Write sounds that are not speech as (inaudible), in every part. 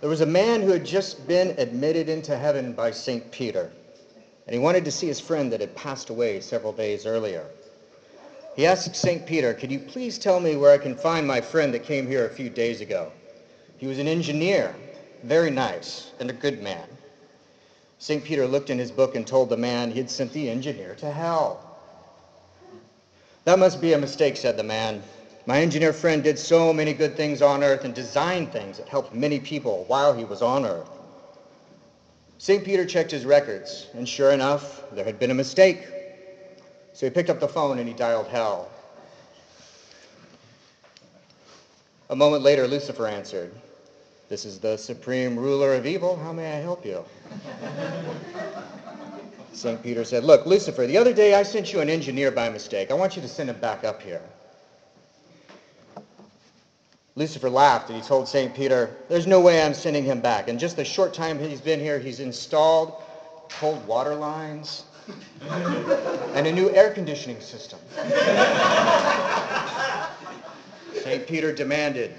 There was a man who had just been admitted into heaven by St. Peter, and he wanted to see his friend that had passed away several days earlier. He asked St. Peter, Could you please tell me where I can find my friend that came here a few days ago? He was an engineer, very nice, and a good man. St. Peter looked in his book and told the man he had sent the engineer to hell. That must be a mistake, said the man. My engineer friend did so many good things on earth and designed things that helped many people while he was on earth. St. Peter checked his records, and sure enough, there had been a mistake. So he picked up the phone and he dialed hell. A moment later, Lucifer answered. This is the supreme ruler of evil. How may I help you? (laughs) St. Peter said, Look, Lucifer, the other day I sent you an engineer by mistake. I want you to send him back up here. Lucifer laughed and he told St. Peter, There's no way I'm sending him back. In just the short time he's been here, he's installed cold water lines (laughs) and a new air conditioning system. (laughs) St. Peter demanded,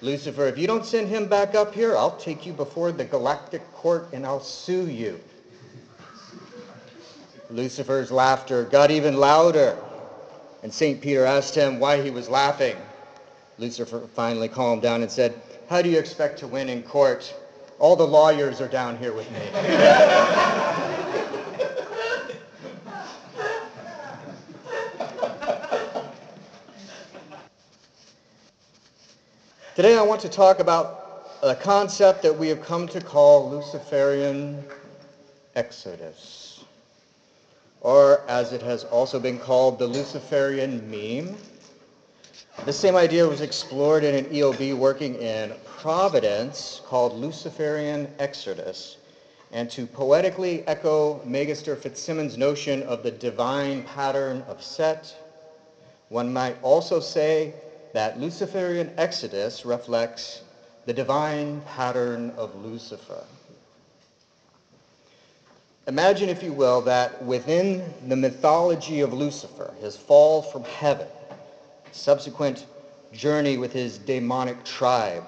Lucifer, if you don't send him back up here, I'll take you before the galactic court and I'll sue you. Lucifer's laughter got even louder, and St. Peter asked him why he was laughing. Lucifer finally calmed down and said, How do you expect to win in court? All the lawyers are down here with me. Today I want to talk about a concept that we have come to call Luciferian Exodus, or as it has also been called, the Luciferian meme. The same idea was explored in an EOB working in Providence called Luciferian Exodus, and to poetically echo Magister Fitzsimmons' notion of the divine pattern of Set, one might also say that Luciferian Exodus reflects the divine pattern of Lucifer. Imagine, if you will, that within the mythology of Lucifer, his fall from heaven, subsequent journey with his demonic tribe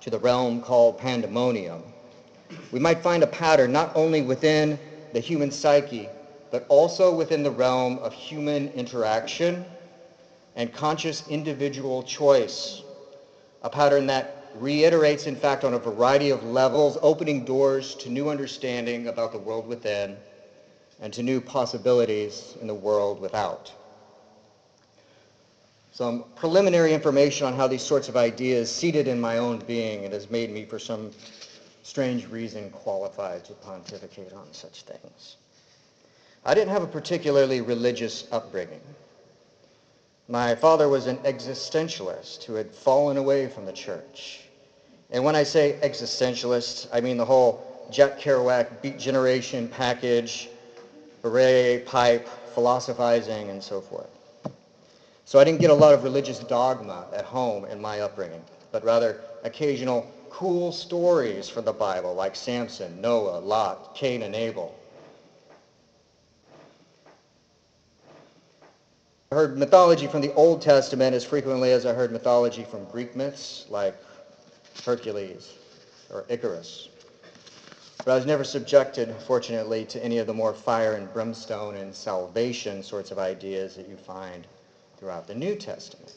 to the realm called Pandemonium, we might find a pattern not only within the human psyche, but also within the realm of human interaction and conscious individual choice, a pattern that reiterates, in fact, on a variety of levels, opening doors to new understanding about the world within and to new possibilities in the world without some preliminary information on how these sorts of ideas seated in my own being and has made me, for some strange reason, qualified to pontificate on such things. I didn't have a particularly religious upbringing. My father was an existentialist who had fallen away from the church. And when I say existentialist, I mean the whole Jack Kerouac Beat Generation package, beret, pipe, philosophizing, and so forth. So I didn't get a lot of religious dogma at home in my upbringing, but rather occasional cool stories from the Bible like Samson, Noah, Lot, Cain, and Abel. I heard mythology from the Old Testament as frequently as I heard mythology from Greek myths like Hercules or Icarus. But I was never subjected, fortunately, to any of the more fire and brimstone and salvation sorts of ideas that you find throughout the New Testament.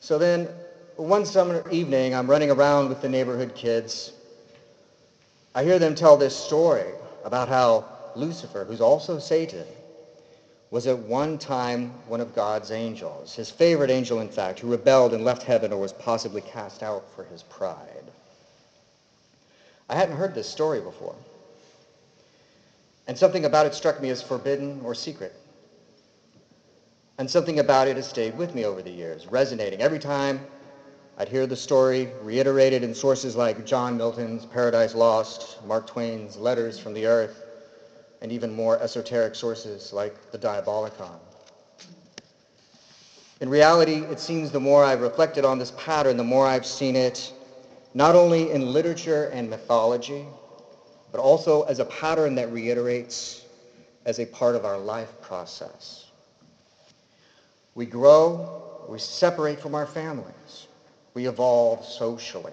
So then, one summer evening, I'm running around with the neighborhood kids. I hear them tell this story about how Lucifer, who's also Satan, was at one time one of God's angels, his favorite angel, in fact, who rebelled and left heaven or was possibly cast out for his pride. I hadn't heard this story before. And something about it struck me as forbidden or secret. And something about it has stayed with me over the years, resonating. Every time I'd hear the story reiterated in sources like John Milton's Paradise Lost, Mark Twain's Letters from the Earth, and even more esoteric sources like the Diabolicon. In reality, it seems the more I've reflected on this pattern, the more I've seen it not only in literature and mythology, but also as a pattern that reiterates as a part of our life process. We grow, we separate from our families, we evolve socially.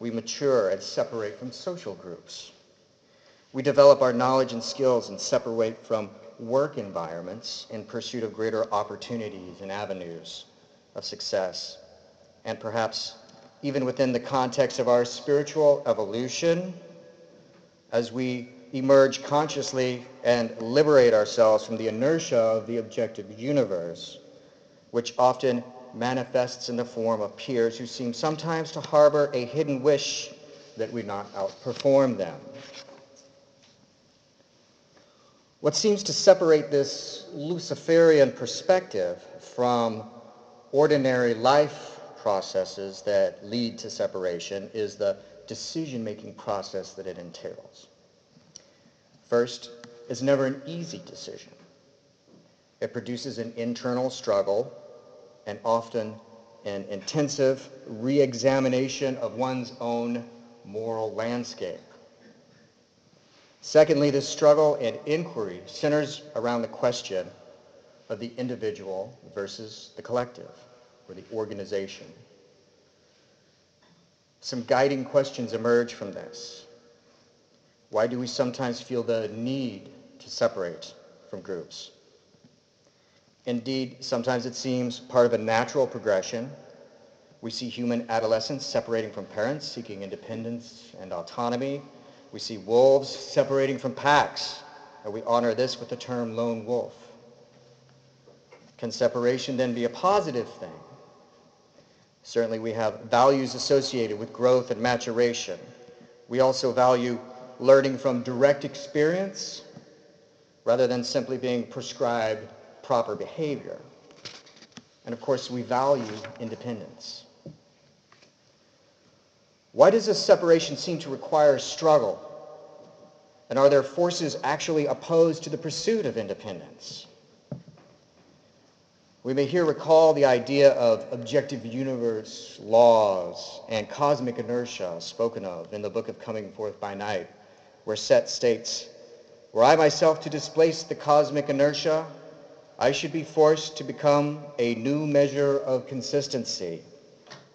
we mature and separate from social groups. We develop our knowledge and skills and separate from work environments in pursuit of greater opportunities and avenues of success. And perhaps even within the context of our spiritual evolution, as we emerge consciously and liberate ourselves from the inertia of the objective universe, which often manifests in the form of peers who seem sometimes to harbor a hidden wish that we not outperform them. What seems to separate this Luciferian perspective from ordinary life processes that lead to separation is the decision-making process that it entails. First, it's never an easy decision. It produces an internal struggle and often an intensive re-examination of one's own moral landscape. Secondly, this struggle and inquiry centers around the question of the individual versus the collective or the organization. Some guiding questions emerge from this. Why do we sometimes feel the need to separate from groups? Indeed, sometimes it seems part of a natural progression. We see human adolescents separating from parents, seeking independence and autonomy, we see wolves separating from packs, and we honor this with the term lone wolf. Can separation then be a positive thing? Certainly we have values associated with growth and maturation. We also value learning from direct experience rather than simply being prescribed proper behavior. And of course, we value independence. Why does this separation seem to require struggle? And are there forces actually opposed to the pursuit of independence? We may here recall the idea of objective universe laws and cosmic inertia spoken of in the book of Coming Forth by Night, where Set states, Were I myself to displace the cosmic inertia, I should be forced to become a new measure of consistency.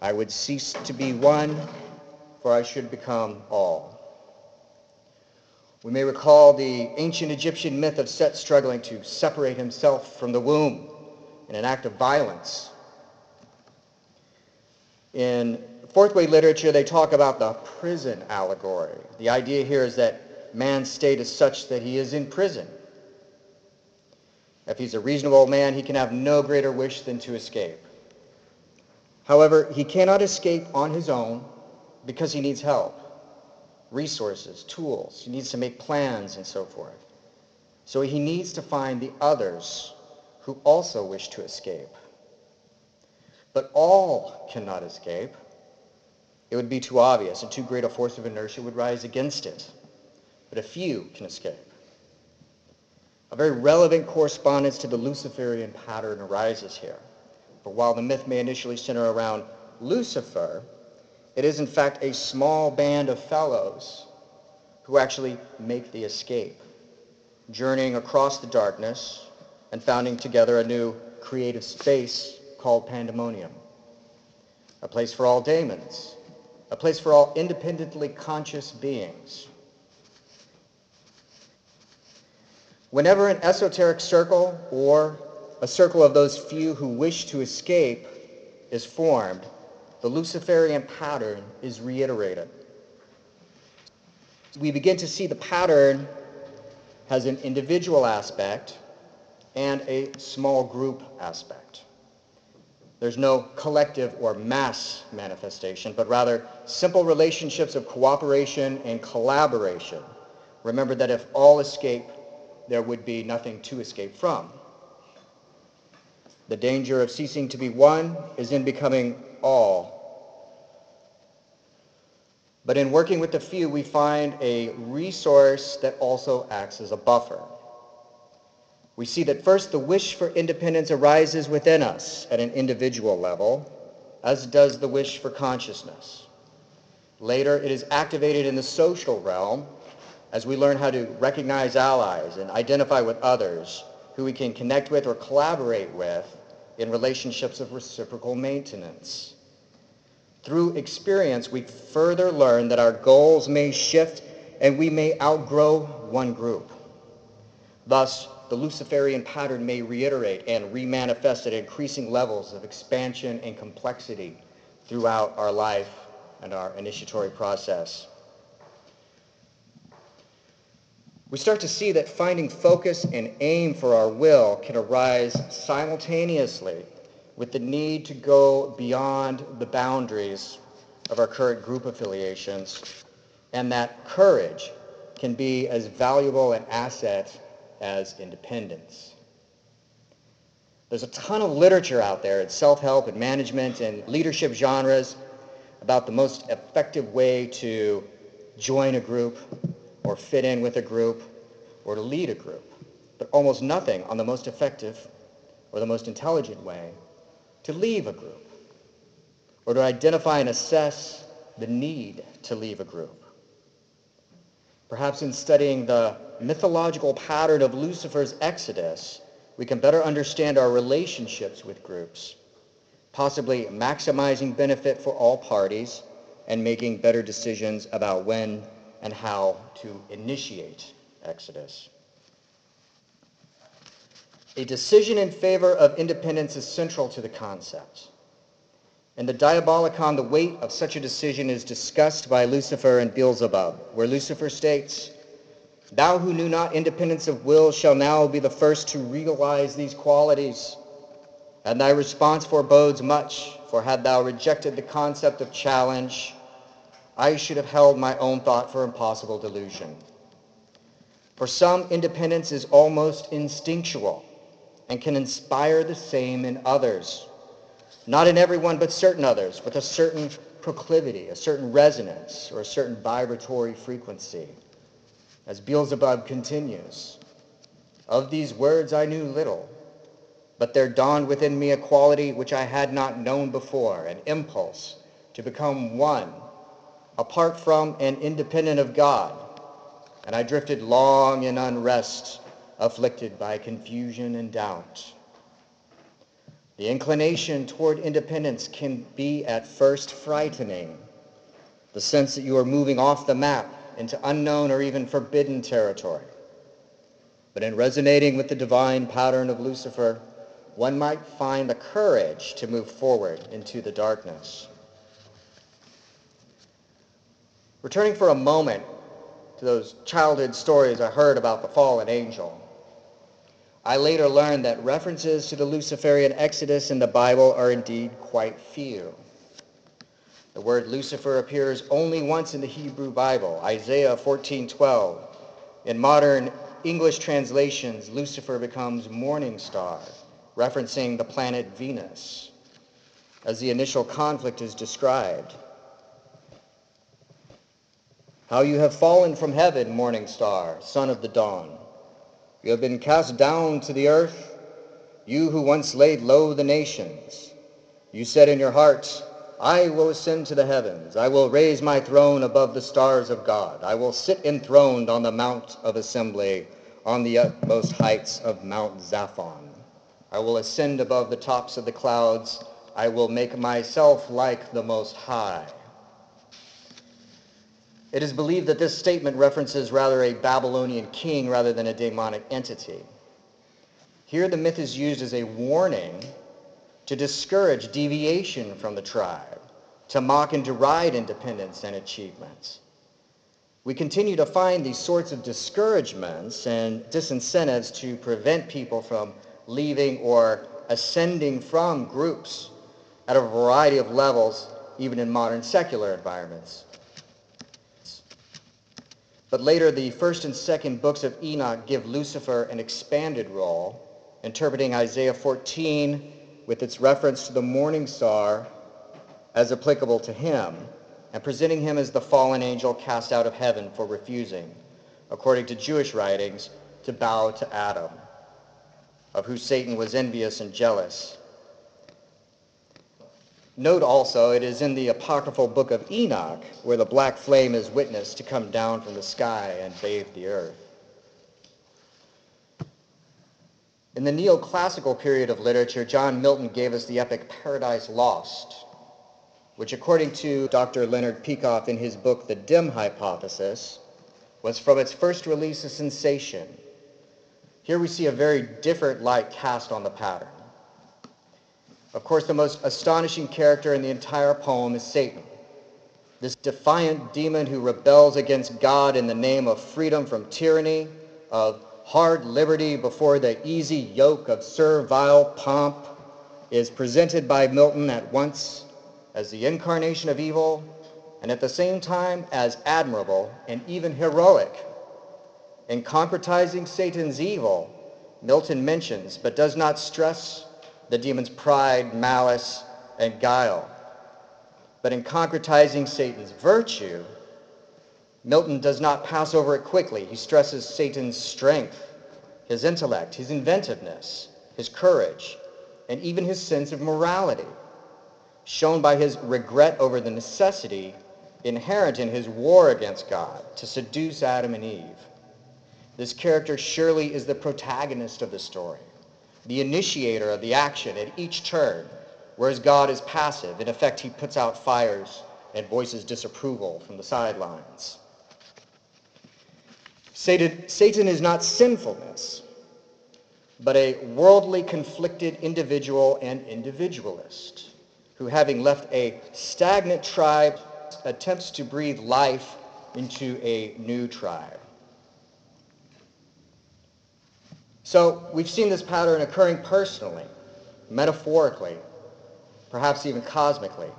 I would cease to be one for I should become all. We may recall the ancient Egyptian myth of Set struggling to separate himself from the womb in an act of violence. In fourth way literature, they talk about the prison allegory. The idea here is that man's state is such that he is in prison. If he's a reasonable man, he can have no greater wish than to escape. However, he cannot escape on his own because he needs help, resources, tools. He needs to make plans and so forth. So he needs to find the others who also wish to escape. But all cannot escape. It would be too obvious, and too great a force of inertia would rise against it. But a few can escape. A very relevant correspondence to the Luciferian pattern arises here. For while the myth may initially center around Lucifer, it is in fact a small band of fellows who actually make the escape, journeying across the darkness and founding together a new creative space called Pandemonium. A place for all daemons, a place for all independently conscious beings. Whenever an esoteric circle or a circle of those few who wish to escape is formed, the Luciferian pattern is reiterated. We begin to see the pattern has an individual aspect and a small group aspect. There's no collective or mass manifestation, but rather simple relationships of cooperation and collaboration. Remember that if all escape, there would be nothing to escape from. The danger of ceasing to be one is in becoming all but in working with the few, we find a resource that also acts as a buffer. We see that first the wish for independence arises within us at an individual level, as does the wish for consciousness. Later, it is activated in the social realm as we learn how to recognize allies and identify with others who we can connect with or collaborate with in relationships of reciprocal maintenance. Through experience, we further learn that our goals may shift and we may outgrow one group. Thus, the Luciferian pattern may reiterate and remanifest at increasing levels of expansion and complexity throughout our life and our initiatory process. We start to see that finding focus and aim for our will can arise simultaneously with the need to go beyond the boundaries of our current group affiliations, and that courage can be as valuable an asset as independence. There's a ton of literature out there in self-help and management and leadership genres about the most effective way to join a group or fit in with a group or to lead a group, but almost nothing on the most effective or the most intelligent way to leave a group or to identify and assess the need to leave a group. Perhaps in studying the mythological pattern of Lucifer's exodus, we can better understand our relationships with groups, possibly maximizing benefit for all parties and making better decisions about when and how to initiate exodus. A decision in favor of independence is central to the concept. In the Diabolicon, the weight of such a decision is discussed by Lucifer and Beelzebub, where Lucifer states, Thou who knew not independence of will shall now be the first to realize these qualities. And thy response forebodes much, for had thou rejected the concept of challenge, I should have held my own thought for impossible delusion. For some, independence is almost instinctual and can inspire the same in others. Not in everyone, but certain others, with a certain proclivity, a certain resonance, or a certain vibratory frequency. As Beelzebub continues, of these words I knew little, but there dawned within me a quality which I had not known before, an impulse to become one, apart from and independent of God. And I drifted long in unrest, afflicted by confusion and doubt. The inclination toward independence can be at first frightening. The sense that you are moving off the map into unknown or even forbidden territory. But in resonating with the divine pattern of Lucifer, one might find the courage to move forward into the darkness. Returning for a moment to those childhood stories I heard about the fallen angel. I later learned that references to the Luciferian exodus in the Bible are indeed quite few. The word Lucifer appears only once in the Hebrew Bible, Isaiah 14:12. In modern English translations, Lucifer becomes morning star, referencing the planet Venus, as the initial conflict is described. How you have fallen from heaven, morning star, son of the dawn. You have been cast down to the earth, you who once laid low the nations. You said in your heart, I will ascend to the heavens. I will raise my throne above the stars of God. I will sit enthroned on the mount of assembly, on the utmost heights of Mount Zaphon. I will ascend above the tops of the clouds. I will make myself like the Most High. It is believed that this statement references rather a Babylonian king rather than a demonic entity. Here the myth is used as a warning to discourage deviation from the tribe, to mock and deride independence and achievements. We continue to find these sorts of discouragements and disincentives to prevent people from leaving or ascending from groups at a variety of levels, even in modern secular environments. But later, the first and second books of Enoch give Lucifer an expanded role, interpreting Isaiah 14 with its reference to the morning star as applicable to him, and presenting him as the fallen angel cast out of heaven for refusing, according to Jewish writings, to bow to Adam, of whom Satan was envious and jealous. Note also, it is in the apocryphal book of Enoch where the black flame is witnessed to come down from the sky and bathe the earth. In the neoclassical period of literature, John Milton gave us the epic Paradise Lost. which according to Dr. Leonard Peikoff in his book, The Dim Hypothesis, was from its first release a sensation. Here we see a very different light cast on the pattern. Of course, the most astonishing character in the entire poem is Satan, this defiant demon who rebels against God in the name of freedom from tyranny, of hard liberty before the easy yoke of servile pomp, is presented by Milton at once as the incarnation of evil and at the same time as admirable and even heroic. In concretizing Satan's evil, Milton mentions but does not stress the demon's pride, malice, and guile. But in concretizing Satan's virtue, Milton does not pass over it quickly. He stresses Satan's strength, his intellect, his inventiveness, his courage, and even his sense of morality, shown by his regret over the necessity inherent in his war against God to seduce Adam and Eve. This character surely is the protagonist of the story, the initiator of the action at each turn, whereas God is passive. In effect, he puts out fires and voices disapproval from the sidelines. Satan, is not sinfulness, but a worldly conflicted individual and individualist who, having left a stagnant tribe, attempts to breathe life into a new tribe. So we've seen this pattern occurring personally, metaphorically, perhaps even cosmically.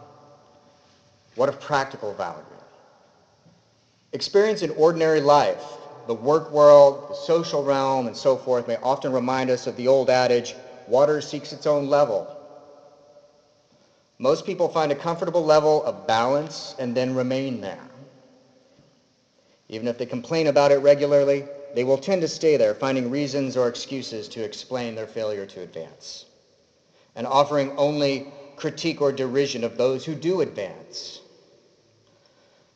What of practical value? Experience in ordinary life, the work world, the social realm, and so forth may often remind us of the old adage, water seeks its own level. Most people find a comfortable level of balance and then remain there. Even if they complain about it regularly, they will tend to stay there, finding reasons or excuses to explain their failure to advance, and offering only critique or derision of those who do advance.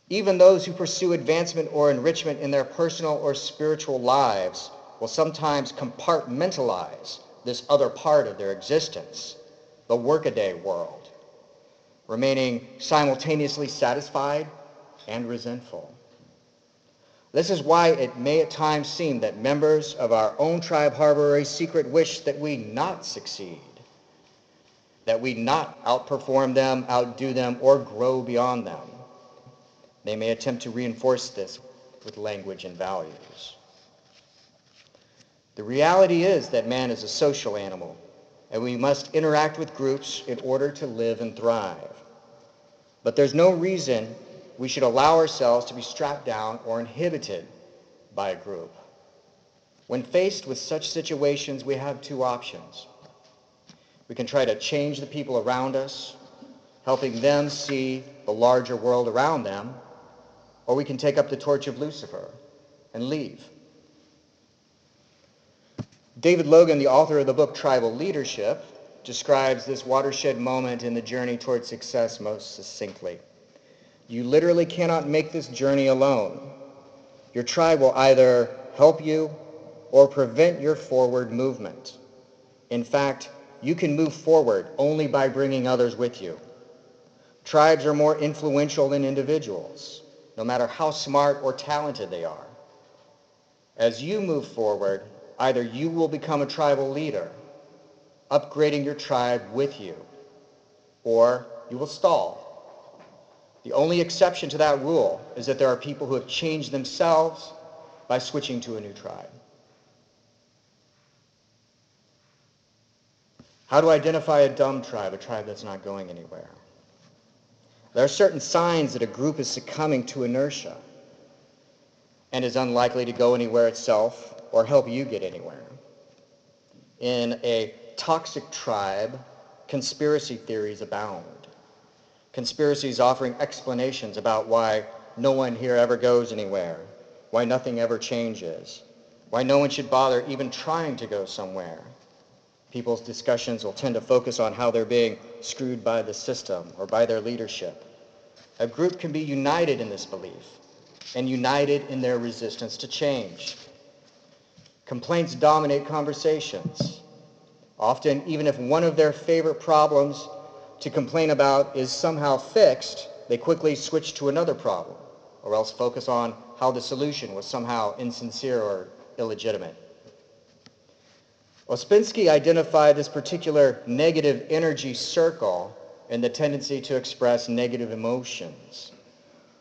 Even those who pursue advancement or enrichment in their personal or spiritual lives will sometimes compartmentalize this other part of their existence, the workaday world, remaining simultaneously satisfied and resentful. This is why it may at times seem that members of our own tribe harbor a secret wish that we not succeed, that we not outperform them, outdo them, or grow beyond them. They may attempt to reinforce this with language and values. The reality is that man is a social animal, and we must interact with groups in order to live and thrive. But there's no reason we should allow ourselves to be strapped down or inhibited by a group. When faced with such situations, we have two options. We can try to change the people around us, helping them see the larger world around them, or we can take up the torch of Lucifer and leave. David Logan, the author of the book Tribal Leadership, describes this watershed moment in the journey toward success most succinctly. You literally cannot make this journey alone. Your tribe will either help you or prevent your forward movement. In fact, you can move forward only by bringing others with you. Tribes are more influential than individuals, no matter how smart or talented they are. As you move forward, either you will become a tribal leader, upgrading your tribe with you, or you will stall the only exception to that rule is that there are people who have changed themselves by switching to a new tribe. How to identify a dumb tribe, a tribe that's not going anywhere? There are certain signs that a group is succumbing to inertia and is unlikely to go anywhere itself or help you get anywhere. In a toxic tribe, conspiracy theories abound conspiracies offering explanations about why no one here ever goes anywhere, why nothing ever changes, why no one should bother even trying to go somewhere. People's discussions will tend to focus on how they're being screwed by the system or by their leadership. A group can be united in this belief and united in their resistance to change. Complaints dominate conversations. Often, even if one of their favorite problems to complain about is somehow fixed, they quickly switch to another problem, or else focus on how the solution was somehow insincere or illegitimate. Ouspensky identified this particular negative energy circle and the tendency to express negative emotions.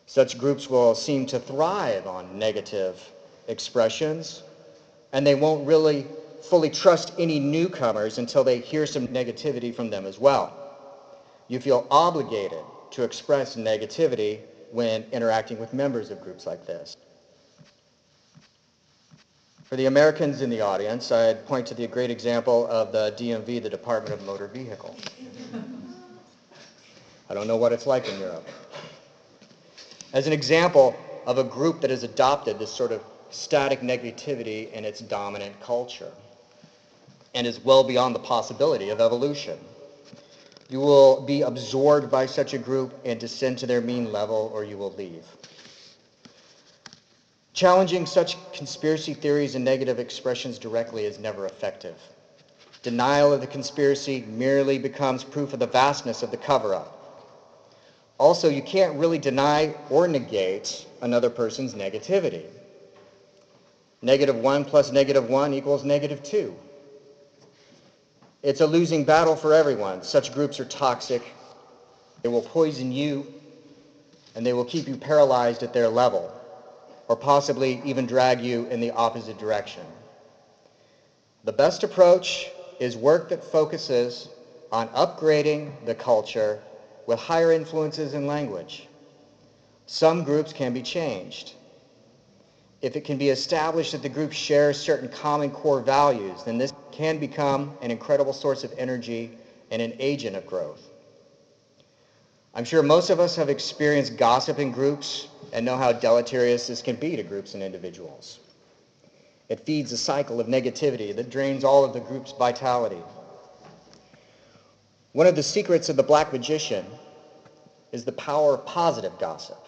Such groups will seem to thrive on negative expressions, and they won't really fully trust any newcomers until they hear some negativity from them as well. You feel obligated to express negativity when interacting with members of groups like this. For the Americans in the audience, I'd point to the great example of the DMV, the Department of Motor Vehicle. I don't know what it's like in Europe. As an example of a group that has adopted this sort of static negativity in its dominant culture and is well beyond the possibility of evolution. You will be absorbed by such a group and descend to their mean level or you will leave. Challenging such conspiracy theories and negative expressions directly is never effective. Denial of the conspiracy merely becomes proof of the vastness of the cover-up. Also, you can't really deny or negate another person's negativity. Negative 1 plus negative 1 equals negative 2. It's a losing battle for everyone. Such groups are toxic. They will poison you, and they will keep you paralyzed at their level, or possibly even drag you in the opposite direction. The best approach is work that focuses on upgrading the culture with higher influences in language. Some groups can be changed. If it can be established that the group shares certain common core values, then this can become an incredible source of energy and an agent of growth. I'm sure most of us have experienced gossip in groups and know how deleterious this can be to groups and individuals. It feeds a cycle of negativity that drains all of the group's vitality. One of the secrets of the black magician is the power of positive gossip,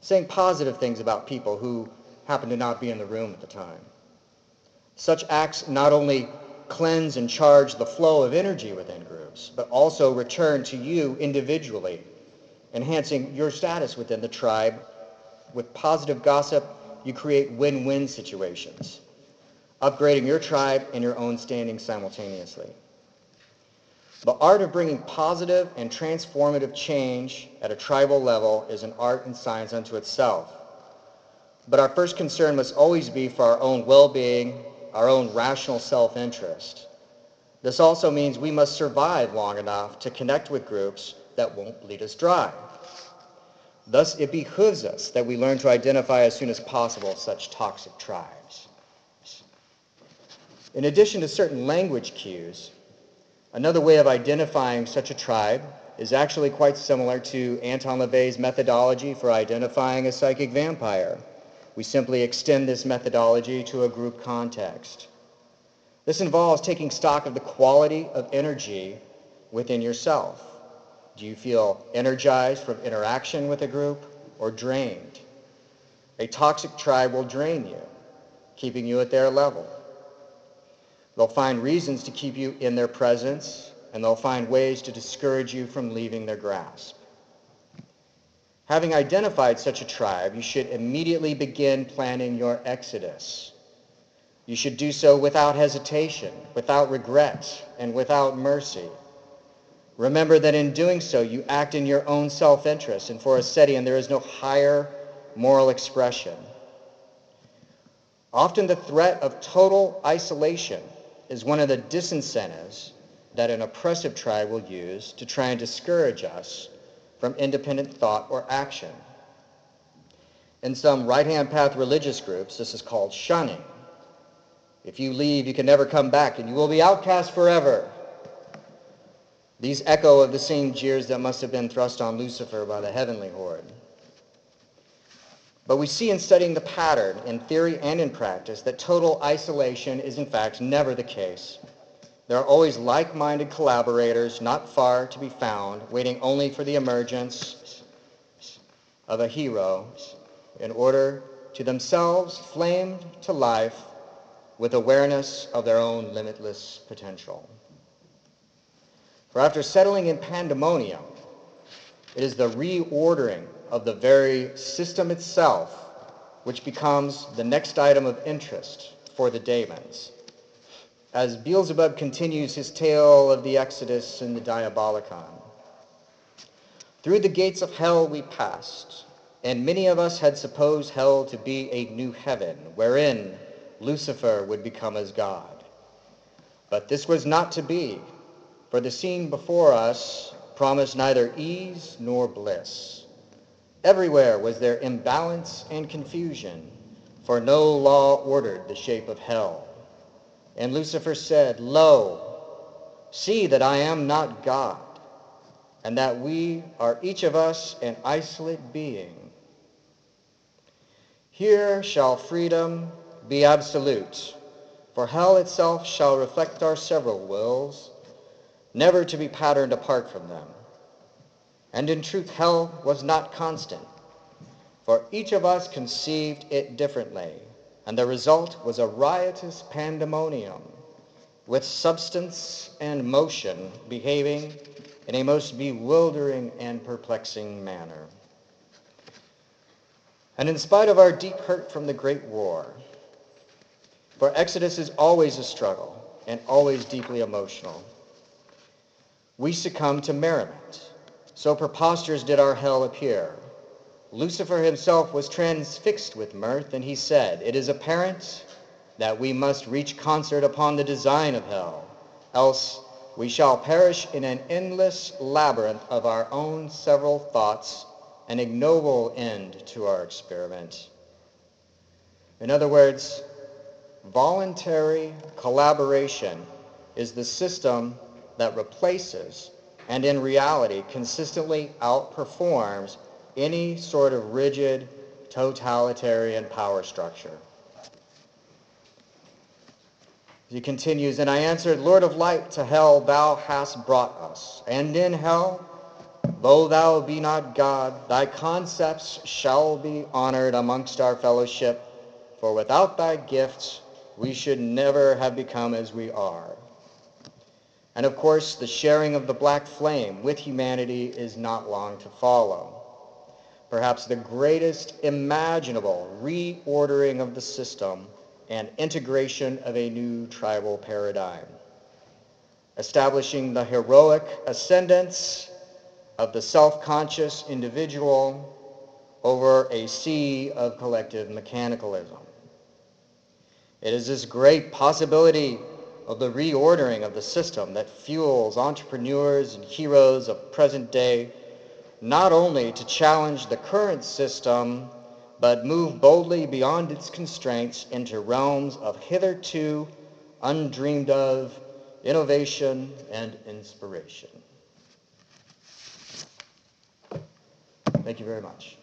saying positive things about people who happen to not be in the room at the time. Such acts not only cleanse and charge the flow of energy within groups, but also return to you individually, enhancing your status within the tribe. With positive gossip, you create win-win situations, upgrading your tribe and your own standing simultaneously. The art of bringing positive and transformative change at a tribal level is an art and science unto itself. But our first concern must always be for our own well-being, our own rational self-interest. This also means we must survive long enough to connect with groups that won't bleed us dry. Thus, it behooves us that we learn to identify as soon as possible such toxic tribes. In addition to certain language cues, Another way of identifying such a tribe is actually quite similar to Anton LaVey's methodology for identifying a psychic vampire. We simply extend this methodology to a group context. This involves taking stock of the quality of energy within yourself. Do you feel energized from interaction with a group or drained? A toxic tribe will drain you, keeping you at their level. They'll find reasons to keep you in their presence, and they'll find ways to discourage you from leaving their grasp. Having identified such a tribe, you should immediately begin planning your exodus. You should do so without hesitation, without regret, and without mercy. Remember that in doing so, you act in your own self-interest, and for a Setian, there is no higher moral expression. Often the threat of total isolation is one of the disincentives that an oppressive tribe will use to try and discourage us from independent thought or action. In some right-hand path religious groups, this is called shunning. If you leave, you can never come back, and you will be outcast forever. These echo of the same jeers that must have been thrust on Lucifer by the heavenly horde. But we see in studying the pattern, in theory and in practice, that total isolation is in fact never the case. There are always like-minded collaborators not far to be found, waiting only for the emergence of a hero in order to themselves flame to life with awareness of their own limitless potential. For after settling in pandemonium, it is the reordering of the very system itself which becomes the next item of interest for the daemons. As Beelzebub continues his tale of the Exodus and the Diabolicon. Through the gates of hell we passed, and many of us had supposed hell to be a new heaven, wherein Lucifer would become as God. But this was not to be, for the scene before us promised neither ease nor bliss. Everywhere was there imbalance and confusion, for no law ordered the shape of hell. And Lucifer said, Lo, see that I am not God, and that we are each of us an isolate being. Here shall freedom be absolute, for hell itself shall reflect our several wills, never to be patterned apart from them. And in truth, hell was not constant, for each of us conceived it differently, and the result was a riotous pandemonium, with substance and motion behaving in a most bewildering and perplexing manner. And in spite of our deep hurt from the Great War, for Exodus is always a struggle and always deeply emotional, we succumb to merriment. So preposterous did our hell appear. Lucifer himself was transfixed with mirth, and he said, It is apparent that we must reach concert upon the design of hell, else we shall perish in an endless labyrinth of our own several thoughts, an ignoble end to our experiment. In other words, voluntary collaboration is the system that replaces and in reality consistently outperforms any sort of rigid totalitarian power structure. He continues, And I answered, Lord of light, to hell thou hast brought us. And in hell, though thou be not God, thy concepts shall be honored amongst our fellowship, for without thy gifts we should never have become as we are. And of course, the sharing of the black flame with humanity is not long to follow. Perhaps the greatest imaginable reordering of the system and integration of a new tribal paradigm, establishing the heroic ascendance of the self-conscious individual over a sea of collective mechanicalism. It is this great possibility of the reordering of the system that fuels entrepreneurs and heroes of present day not only to challenge the current system but move boldly beyond its constraints into realms of hitherto undreamed of innovation and inspiration. Thank you very much.